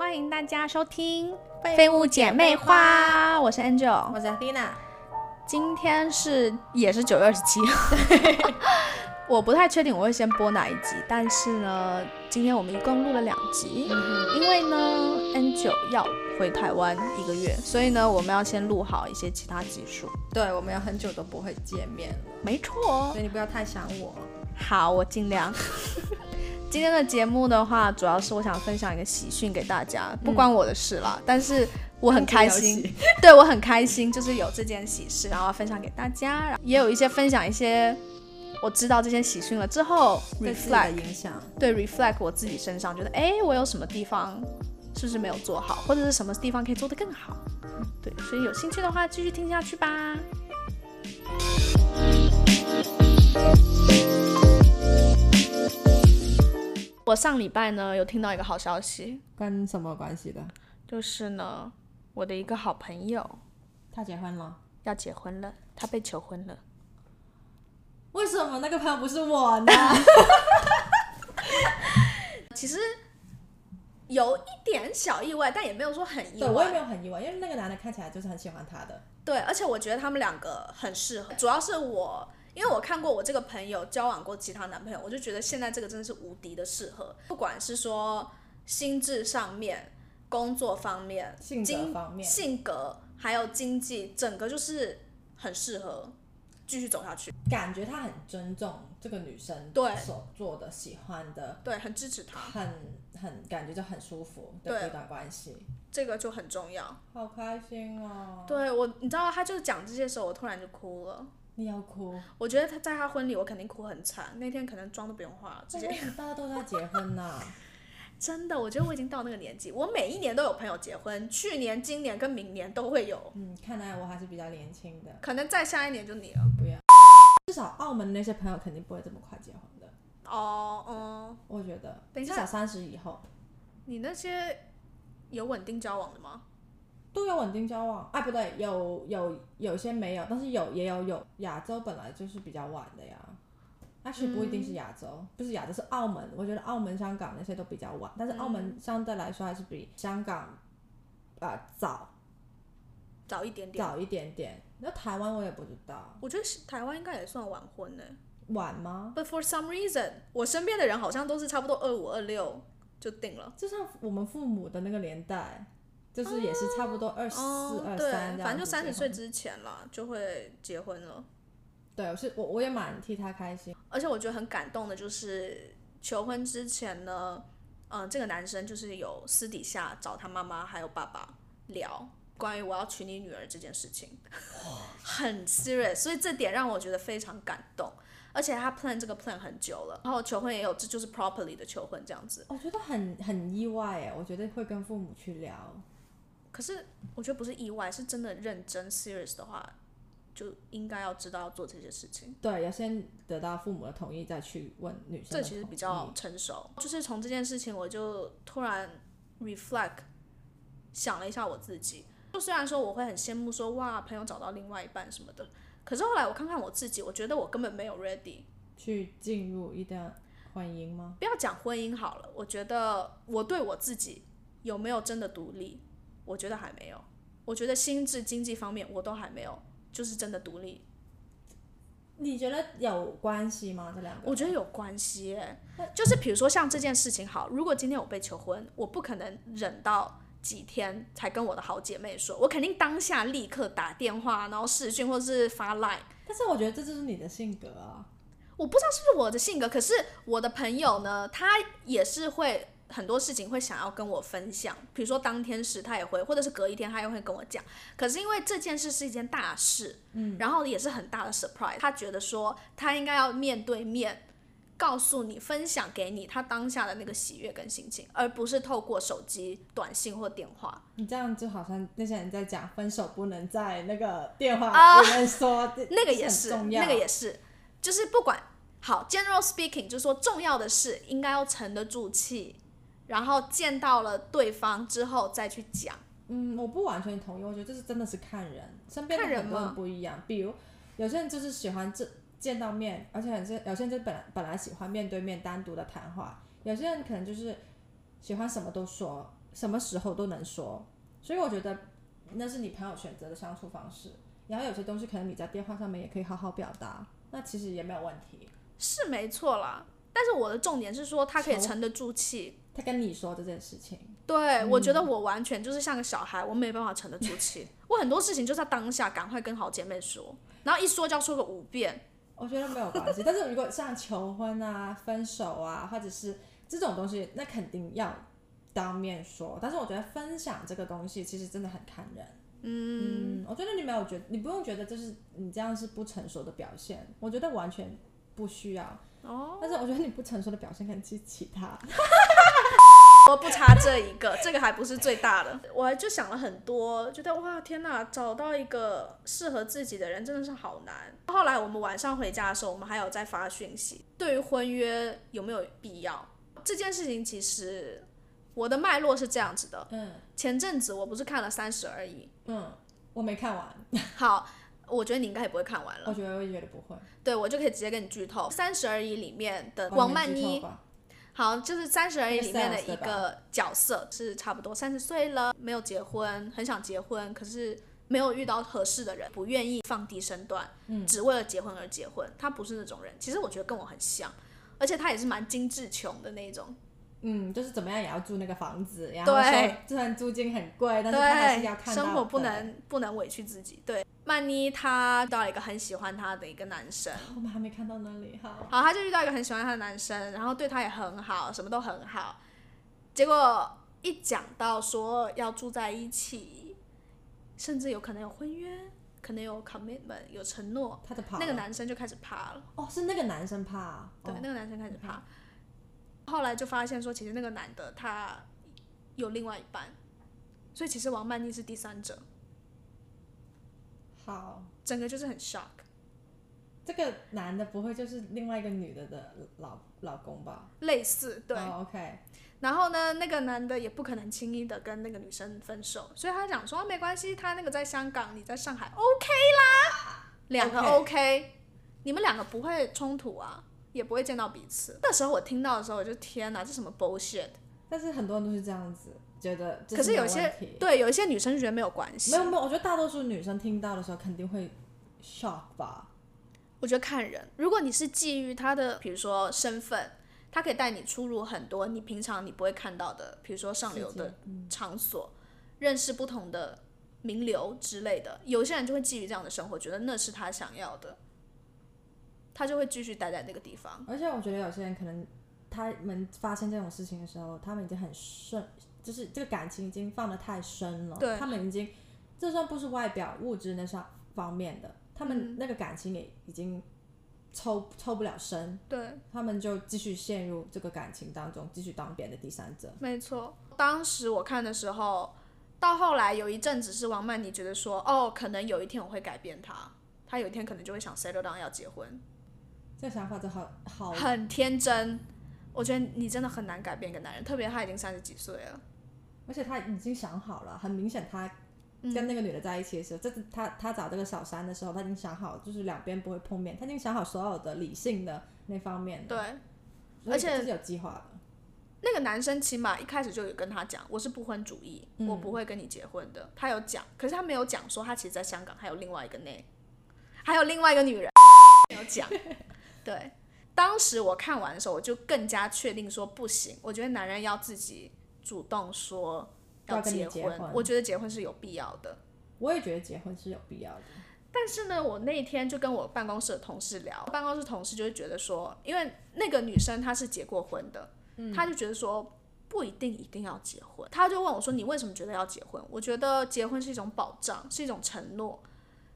欢迎大家收听《废物姐妹花》，我是 Angel，我是 Dina。今天是也是九月二十七，我不太确定我会先播哪一集，但是呢，今天我们一共录了两集，因为呢，Angel 要回台湾一个月，所以呢，我们要先录好一些其他集数。对，我们要很久都不会见面了，没错所，以你不要太想我。好，我尽量。今天的节目的话，主要是我想分享一个喜讯给大家，不关我的事啦，但是我很开心，对我很开心，就是有这件喜事，然后要分享给大家，然后也有一些分享一些我知道这些喜讯了之后，reflect 影响，对 reflect 我自己身上，觉得哎，我有什么地方是不是没有做好，或者是什么地方可以做得更好，对，所以有兴趣的话继续听下去吧。我上礼拜呢有听到一个好消息，跟什么关系的？就是呢我的一个好朋友他结婚了？要结婚了，他被求婚了。为什么那个朋友不是我呢？其实有一点小意外，但也没有说很意对，我也没。有很意外，因为那个男的看起来就是很喜欢他的。对，而且我觉得他们两个很适合，主要是我。因为我看过我这个朋友交往过其他男朋友，我就觉得现在这个真的是无敌的适合，不管是说心智上面、工作方面、性经格方面，性格还有经济，整个就是很适合继续走下去。感觉他很尊重这个女生对所做的、喜欢的，对，很支持他，很很感觉就很舒服的对一段关系。这个就很重要。好开心哦！对我，你知道，他就是讲这些时候，我突然就哭了。你要哭，我觉得他在他婚礼，我肯定哭很惨。那天可能妆都不用化了，直接大家都在结婚呢？真的，我觉得我已经到那个年纪，我每一年都有朋友结婚，去年、今年跟明年都会有，嗯，看来我还是比较年轻的，可能再下一年就你了。不要。至少澳门那些朋友肯定不会这么快结婚的，哦，嗯，我觉得。等一下至少三十以后你那些有稳定交往的吗？都有稳定交往。啊，不对，有有有些没有，但是有也有有。亚洲本来就是比较晚的呀。actually 不一定是亚洲，不是亚洲是澳门。我觉得澳门、香港那些都比较晚，但是澳门相对来说还是比香港呃早早一点点。早一点点。那台湾我也不知道，我觉得是台湾应该也算晚婚呢。晚吗？But for some reason，我身边的人好像都是差不多二五二六就定了。就像我们父母的那个年代，就是也是差不多二四、哦，二对，三，反正就三十岁之前了，就会结婚了。对，我是我我也蛮替他开心。而且我觉得很感动的就是求婚之前呢，嗯、这个男生就是有私底下找他妈妈还有爸爸聊关于我要娶你女儿这件事情，很 serious，所以这点让我觉得非常感动。而且他 plan 这个 plan 很久了，然后求婚也有，这就是 properly 的求婚这样子。我觉得很很意外哎，我觉得会跟父母去聊。可是我觉得不是意外，是真的认真 serious 的话，就应该要知道要做这些事情。对，要先得到父母的同意，再去问女生这其实比较成熟。就是从这件事情，我就突然 reflect 想了一下我自己。就虽然说我会很羡慕说哇朋友找到另外一半什么的，可是后来我看看我自己，我觉得我根本没有 ready。去进入一段婚姻吗？不要讲婚姻好了，我觉得我对我自己有没有真的独立，我觉得还没有。我觉得心智经济方面我都还没有，就是真的独立。你觉得有关系吗？这两个？我觉得有关系耶，就是比如说像这件事情好，如果今天我被求婚，我不可能忍到几天才跟我的好姐妹说，我肯定当下立刻打电话，然后视讯或是发 line。但是我觉得这就是你的性格啊。我不知道是不是我的性格，可是我的朋友呢，他也是会很多事情会想要跟我分享，比如说当天时他也会，或者是隔一天他又会跟我讲。可是因为这件事是一件大事，嗯，然后也是很大的 surprise，他觉得说他应该要面对面告诉你，分享给你他当下的那个喜悦跟心情，而不是透过手机短信或电话。你这样就好像那些人在讲分手不能在那个电话啊里面说，那个也是，那个也是，就是不管好，general speaking，就是说重要的是应该要沉得住气，然后见到了对方之后再去讲。嗯，我不完全同意，我觉得这是真的是看人，身边的人很多人不一样。比如有些人就是喜欢这见到面，而且有些有些人就本来本来喜欢面对面单独的谈话，有些人可能就是喜欢什么都说，什么时候都能说，所以我觉得那是你朋友选择的相处方式。然后有些东西可能你在电话上面也可以好好表达，那其实也没有问题。是没错啦，但是我的重点是说他可以沉得住气。他跟你说这件事情，对、我觉得我完全就是像个小孩，我没办法沉得住气。我很多事情就是要当下赶快跟好姐妹说，然后一说就要说个五遍。我觉得没有关系。但是如果像求婚啊、分手啊，或者是这种东西，那肯定要当面说。但是我觉得分享这个东西其实真的很看人。嗯，我觉得你没有觉你不用觉得就是你这样是不成熟的表现，我觉得完全不需要。哦，但是我觉得你不成熟的表现可能是其他。我不差这一个，这个还不是最大的。我还就想了很多，觉得哇天哪，找到一个适合自己的人真的是好难。后来我们晚上回家的时候，我们还有在发讯息，对于婚约有没有必要这件事情，其实我的脉络是这样子的。嗯前阵子我不是看了《三十而已嗯，我没看完，》，好，我觉得你应该也不会看完了。我觉得我也觉得不会。对我就可以直接跟你剧透，《三十而已》里面的王曼妮好，就是《三十而已》里面的一个角色，是差不多三十岁了，没有结婚，很想结婚，可是没有遇到合适的人，不愿意放低身段，嗯只为了结婚而结婚。他不是那种人，其实我觉得跟我很像，而且他也是蛮精致穷的那种。嗯，就是怎么样也要住那个房子，然后对说虽然租金很贵，但是他还是要，看到生活不能不能委屈自己。对，曼妮 她遇到了一个很喜欢她的一个男生，我们还没看到那里，哈，好，她就遇到一个很喜欢她的男生，然后对她也很好，什么都很好。结果一讲到说要住在一起，甚至有可能有婚约，可能有 commitment，有承诺，他就怕那个男生就开始怕了。哦，是那个男生怕，对，哦那个男生开始怕。后来就发现说，其实那个男的他有另外一半，所以其实王曼妮是第三者，好，整个就是很 shock。这个男的不会就是另外一个女的的老老公吧？类似对，哦，OK，然后呢，那个男的也不可能轻易的跟那个女生分手，所以他讲说、哦没关系，他那个在香港，你在上海，OK 啦，两个 OK OK，, 你们两个不会冲突啊，也不会见到彼此。那时候我听到的时候，我就天哪，这什么 bullshit？但是很多人都是这样子觉得这可是有些对有一些女生就觉得没有关系没，有没有，我觉得大多数女生听到的时候肯定会 shock 吧。我觉得看人，如果你是基于他的，比如说身份，他可以带你出入很多你平常你不会看到的，比如说上流的场所，认识不同的名流之类的。有些人就会基于这样的生活，觉得那是他想要的，他就会继续待在那个地方。而且我觉得有些人可能他们发生这种事情的时候，他们已经很深，就是这个感情已经放得太深了。对他们已经，就算不是外表物质那上方面的，他们嗯那个感情也已经抽抽不了身，对，他们就继续陷入这个感情当中，继续当别人的第三者。没错。当时我看的时候，到后来有一阵子是王曼妮觉得说，哦，可能有一天我会改变他，他有一天可能就会想 settle down 要结婚。这个想法就好好，很天真。我觉得你真的很难改变一个男人，特别他已经三十几岁了。而且他已经想好了，很明显他跟那个女的在一起的时候，这是他他找这个小三的时候，他已经想好，就是两边不会碰面，他已经想好所有的理性的那方面了，对，而且是有计划的。那个男生起码一开始就有跟他讲，我是不婚主义，嗯我不会跟你结婚的。他有讲，可是他没有讲说他其实在香港还有另外一个内，还有另外一个女人 没有讲。对，当时我看完的时候，我就更加确定说不行，我觉得男人要自己主动说要结婚我觉得结婚是有必要的。我也觉得结婚是有必要的。但是呢，我那一天就跟我办公室的同事聊，办公室同事就会觉得说，因为那个女生她是结过婚的，她就觉得说不一定一定要结婚。她就问我说：“你为什么觉得要结婚？”我觉得结婚是一种保障，是一种承诺。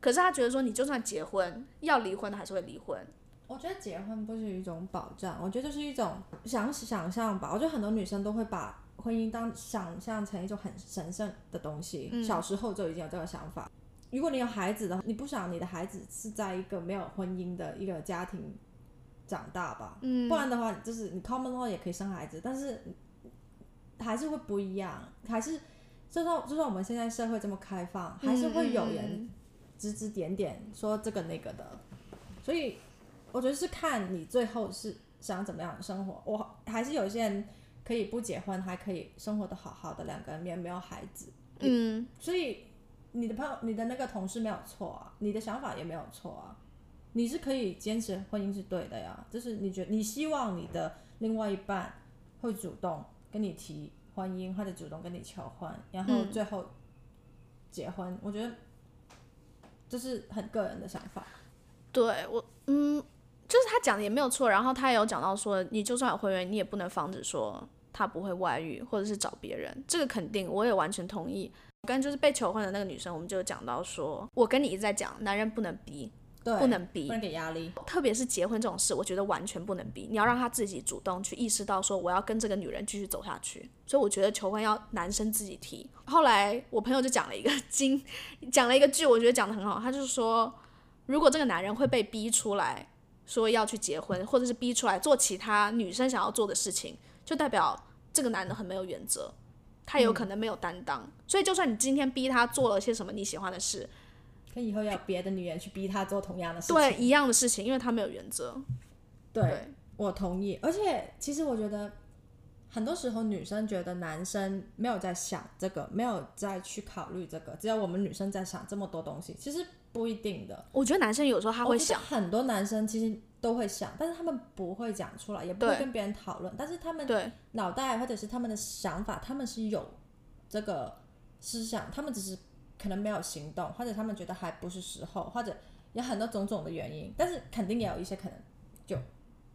可是她觉得说，你就算结婚，要离婚的还是会离婚。我觉得结婚不是一种保障，我觉得就是一种想想象吧。我觉得很多女生都会把婚姻当想象成一种很神圣的东西，嗯小时候就已经有这个想法。如果你有孩子的话，你不想你的孩子是在一个没有婚姻的一个家庭长大吧？嗯不然的话，就是你 common law 也可以生孩子，但是还是会不一样，还是就算就算我们现在社会这么开放，还是会有人嗯指指点点说这个那个的，所以我觉得是看你最后是想怎么样的生活。我还是有一些人可以不结婚，还可以生活的好好的，两个人也没有孩子，嗯，所以你的朋友、你的那个同事没有错啊，你的想法也没有错啊，你是可以坚持婚姻是对的呀，就是你觉你希望你的另外一半会主动跟你提婚姻，或者主动跟你求婚，然后嗯最后结婚，我觉得这是很个人的想法。对我，嗯，讲的也没有错，然后他也有讲到说，你就算有婚约，你也不能防止说他不会外遇或者是找别人，这个肯定我也完全同意。跟就是被求婚的那个女生，我们就讲到说，我跟你一直在讲，男人不能逼，对，不能逼不，能给压力。特别是结婚这种事，我觉得完全不能逼，你要让他自己主动去意识到说我要跟这个女人继续走下去。所以我觉得求婚要男生自己提。后来我朋友就讲了一个 经，讲了一个句，我觉得讲的很好，他就是说，如果这个男人会被逼出来说要去结婚，或者是逼出来做其他女生想要做的事情，就代表这个男的很没有原则，他有可能没有担当。所以就算你今天逼他做了些什么你喜欢的事，可以后要别的女人去逼他做同样的事情。对一样的事情，因为他没有原则。对，对我同意。而且其实我觉得，很多时候女生觉得男生没有在想这个，没有再去考虑这个，只有我们女生在想这么多东西，其实不一定的。我觉得男生有时候他会想，很多男生其实都会想，但是他们不会讲出来，也不会跟别人讨论，但是他们脑袋或者是他们的想法，他们是有这个思想，他们只是可能没有行动，或者他们觉得还不是时候，或者有很多种种的原因，但是肯定也有一些可能就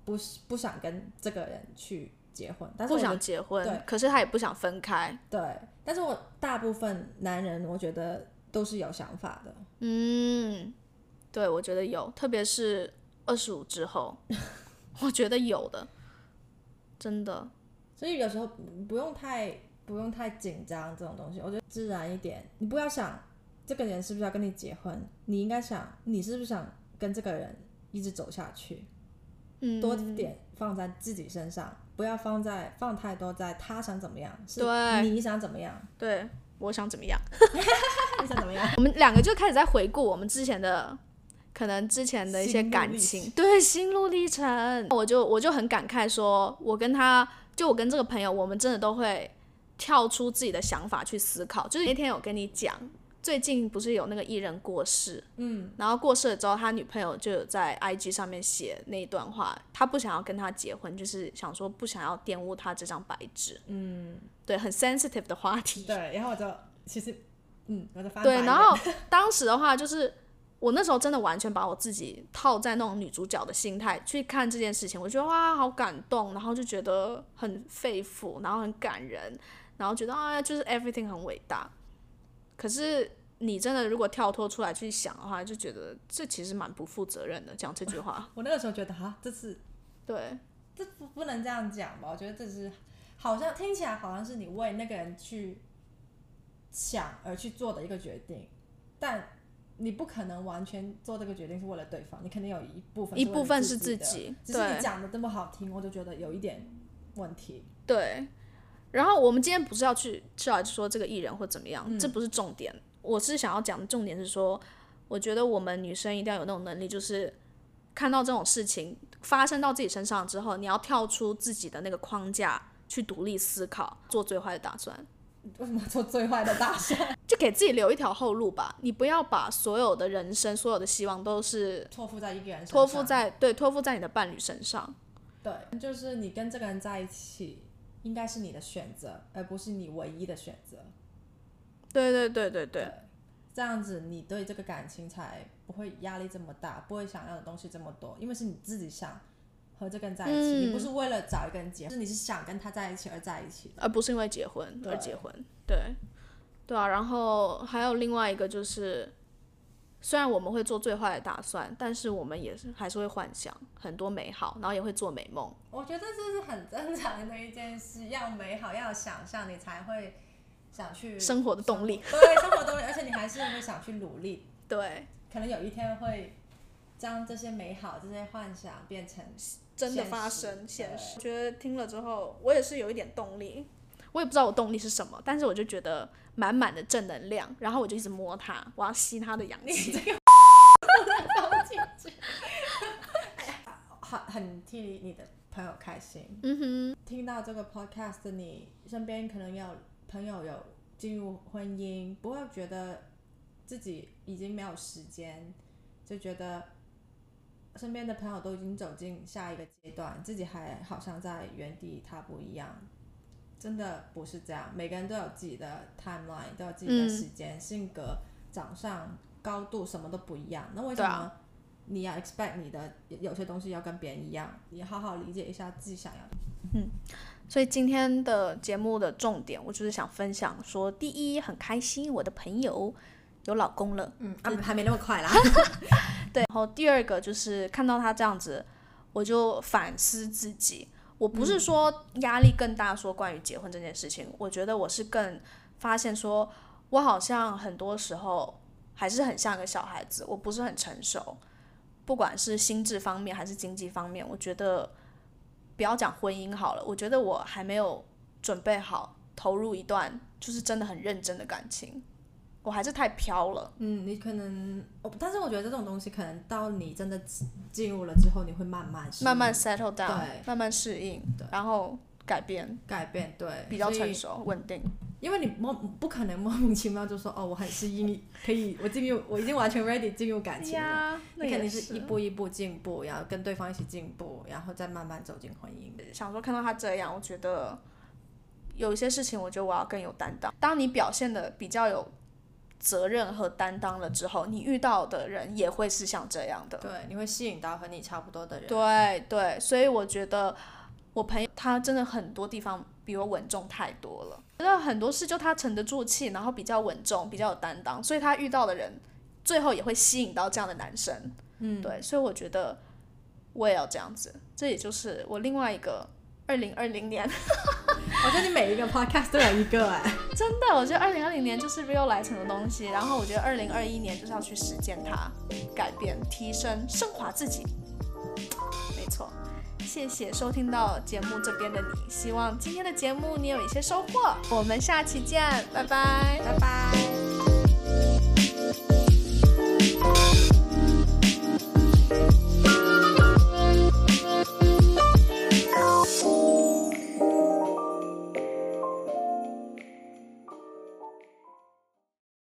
不不想跟这个人去结婚，但是不我想结婚对，可是他也不想分开。对，但是我大部分男人我觉得都是有想法的，嗯，对，我觉得有，特别是二十五之后，我觉得有的，真的。所以有时候不用太不用太紧张这种东西，我觉得自然一点，你不要想这个人是不是要跟你结婚，你应该想你是不是想跟这个人一直走下去，嗯，多点放在自己身上，不要放在放太多在他想怎么样，是对。你想怎么样，对，我想怎么样？你想怎么样，我们两个就开始在回顾我们之前的，可能之前的一些感情，对心路历程。我就我就很感慨说，我跟他，就我跟这个朋友，我们真的都会跳出自己的想法去思考。就是那天有跟你讲，最近不是有那个艺人过世，嗯，然后过世了之后，他女朋友就有在 IG 上面写那一段话，他不想要跟他结婚，就是想说不想要玷污他这张白纸，嗯，对，很 sensitive 的话题。对，然后我就其实嗯，我就翻对，然后当时的话，就是我那时候真的完全把我自己套在那种女主角的心态去看这件事情，我觉得哇，好感动，然后就觉得很肺腑，然后很感人，然后觉得啊，就是 everything 很伟大。可是你真的如果跳脱出来去想的话，就觉得这其实蛮不负责任的，讲这句话。我那个时候觉得哈，这是对，这不不能这样讲吧？我觉得这是好像听起来好像是你为那个人去想而去做的一个决定，但你不可能完全做这个决定是为了对方，你肯定有一部分一部分是自己只是你讲的这么好听，我就觉得有一点问题。对，然后我们今天不是要去是要说这个艺人或怎么样，嗯这不是重点。我是想要讲的重点是说，我觉得我们女生一定要有那种能力，就是看到这种事情发生到自己身上之后，你要跳出自己的那个框架，去独立思考，做最坏的打算，为什么做最坏的打算？就给自己留一条后路吧。你不要把所有的人生、所有的希望都是托付在一个人身上，托付在对托付在你的伴侣身上。对，就是你跟这个人在一起，应该是你的选择，而不是你唯一的选择。对对对对对，这样子你对这个感情才不会压力这么大，不会想要的东西这么多，因为是你自己想和这个人在一起，嗯你不是为了找一个人结婚，是你是想跟他在一起而在一起的。而不是因为结婚而结婚。对，对啊。然后还有另外一个就是，虽然我们会做最坏的打算，但是我们也是还是会幻想很多美好，然后也会做美梦。我觉得这是很正常的一件事，要美好，要有想象，你才会想去生活的动力。对生活动力，而且你还是会想去努力，对，可能有一天会将这些美好、这些幻想变成真的发生现实。我觉得听了之后，我也是有一点动力。我也不知道我动力是什么，但是我就觉得满满的正能量，然后我就一直摸它，我要吸它的氧气。很很替你的朋友开心。嗯哼，听到这个 podcast 的你身边可能有朋友有进入婚姻，不会觉得自己已经没有时间，就觉得身边的朋友都已经走进下一个阶段，自己还好像在原地踏步一样。真的不是这样，每个人都有自己的 timeline，都有自己的时间、性格、长相、高度，什么都不一样。那为什么你要 expect 你的有些东西要跟别人一样？你好好理解一下自己想要的。嗯所以今天的节目的重点，我就是想分享说，第一，很开心我的朋友有老公了，嗯，啊，还没那么快啦。对。然后第二个就是看到他这样子，我就反思自己。我不是说压力更大，说关于结婚这件事情，我觉得我是更发现说，我好像很多时候还是很像个小孩子，我不是很成熟，不管是心智方面还是经济方面，我觉得不要讲婚姻好了，我觉得我还没有准备好投入一段就是真的很认真的感情，我还是太飘了。嗯，你可能，哦但是我觉得这种东西可能到你真的进入了之后，你会慢慢慢慢 settle down，对慢慢适应对，然后改变，改变，对，比较成熟稳定。因为你莫不可能莫名其妙就说哦，我很适应，可以，我进入，我已经完全 ready 进入感情了。你肯定是一步一步进步，然后跟对方一起进步，然后再慢慢走进婚姻。想说看到他这样，我觉得有一些事情，我觉得我要更有担当。当你表现的比较有责任和担当了之后，你遇到的人也会是像这样的。对，你会吸引到和你差不多的人。对对，所以我觉得我朋友他真的很多地方比我稳重太多了。觉得很多事就他沉得住气，然后比较稳重，比较有担当，所以他遇到的人最后也会吸引到这样的男生。嗯，对，所以我觉得我也要这样子。这也就是我另外一个二零二零年，我觉得你每一个 podcast 都有一个哎、真的，我觉得二零二零年就是 real 来成的东西，然后我觉得二零二一年就是要去实践它，改变、提升、升华自己。没错，谢谢收听到节目这边的你，希望今天的节目你有一些收获。我们下期见，拜拜。拜拜。